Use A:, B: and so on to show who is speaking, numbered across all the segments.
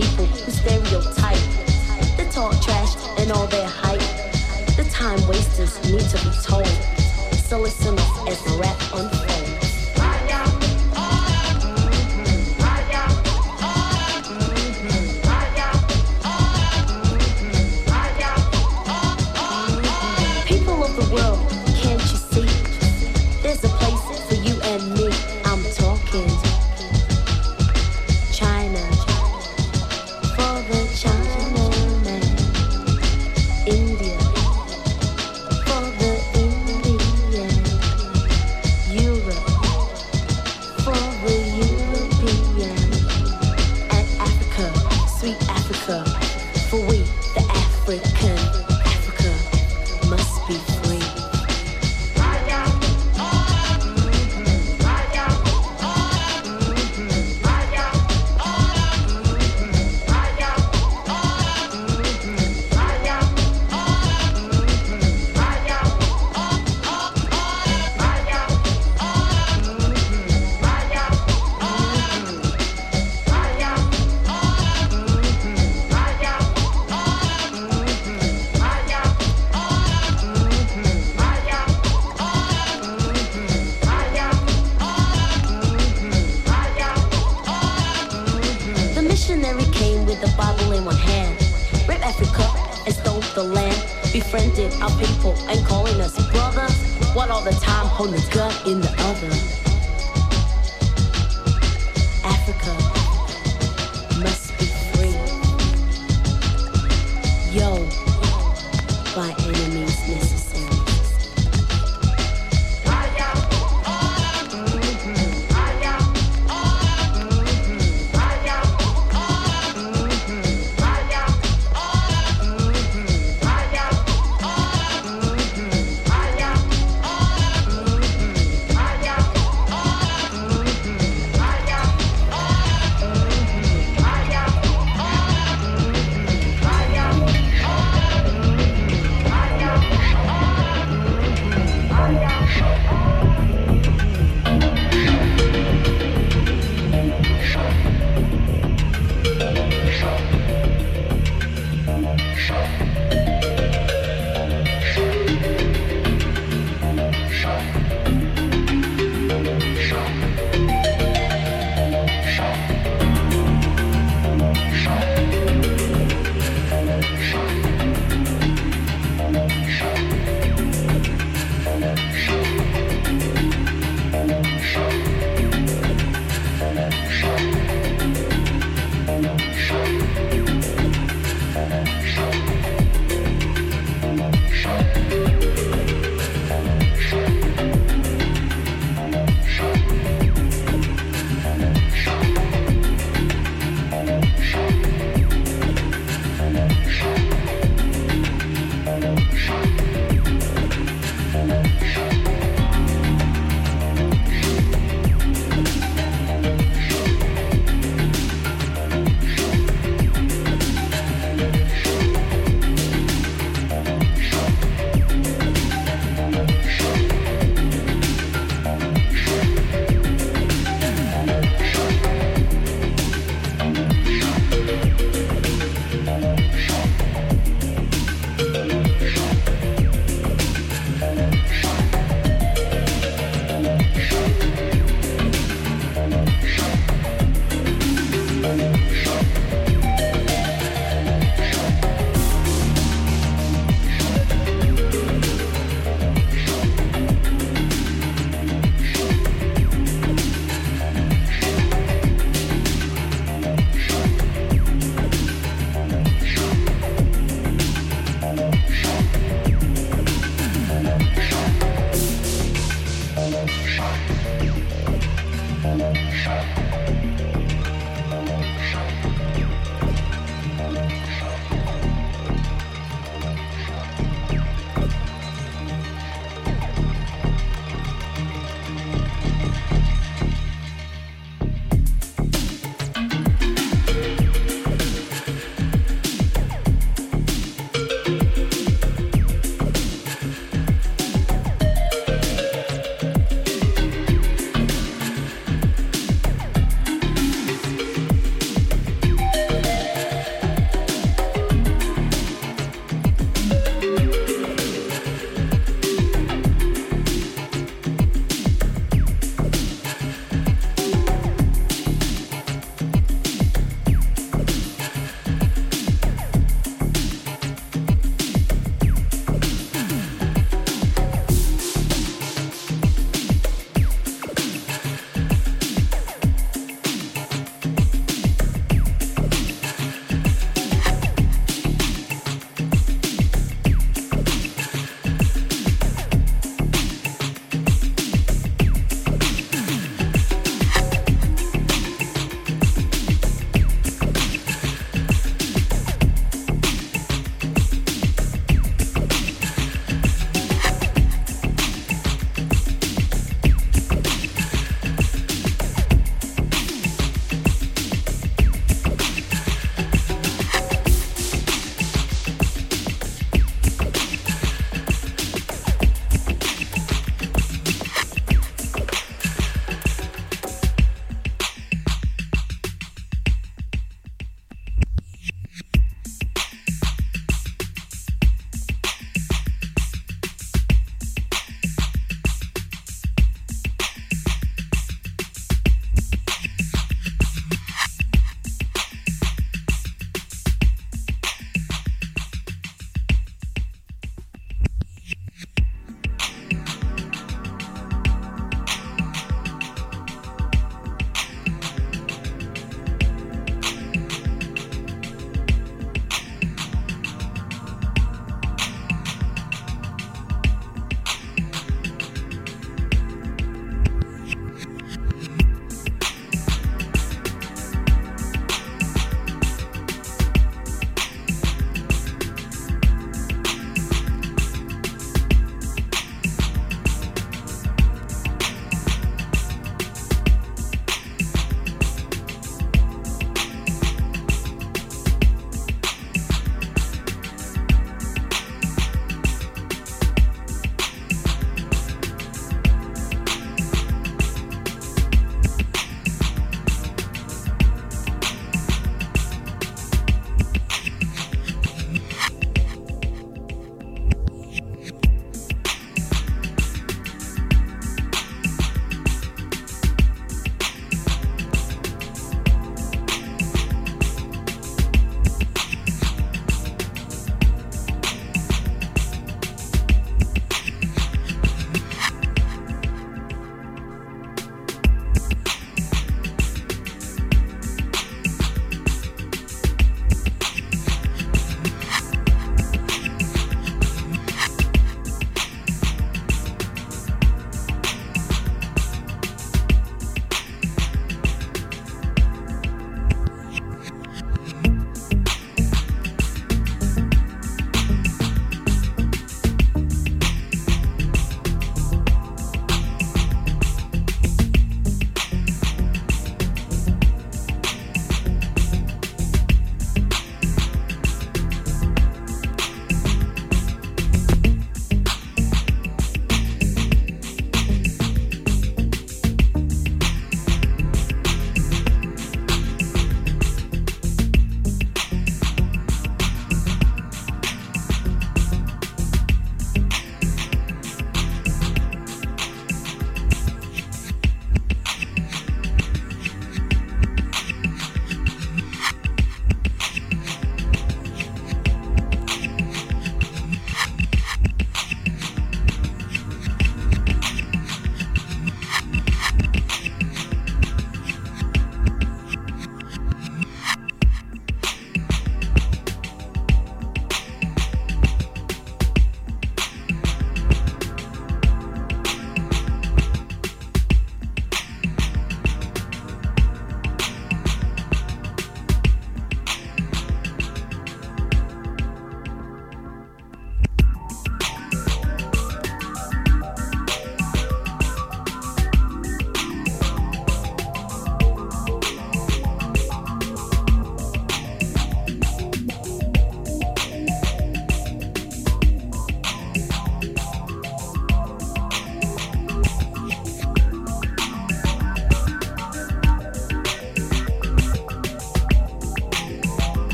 A: people who stereotype. the talk trash and all their hype. The time wasters need to be told. befriended our people and calling us brothers. One all the time, holding a gun in the other.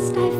B: best I've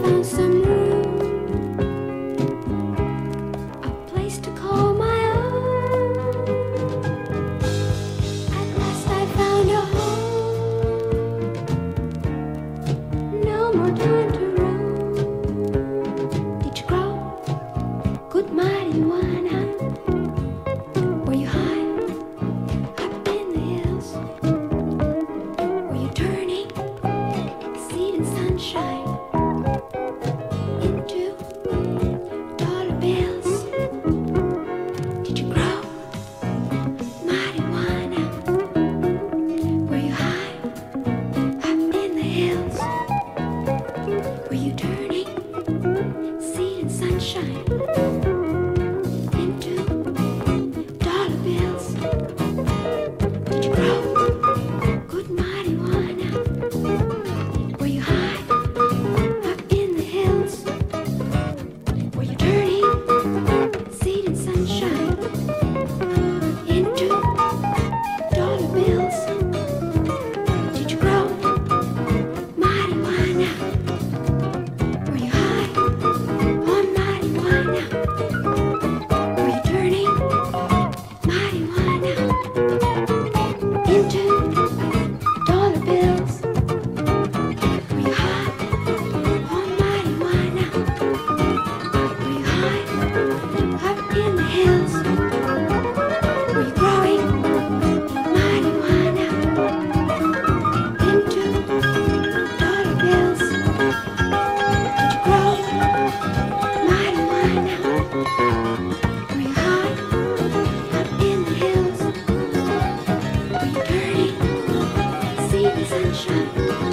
B: truth.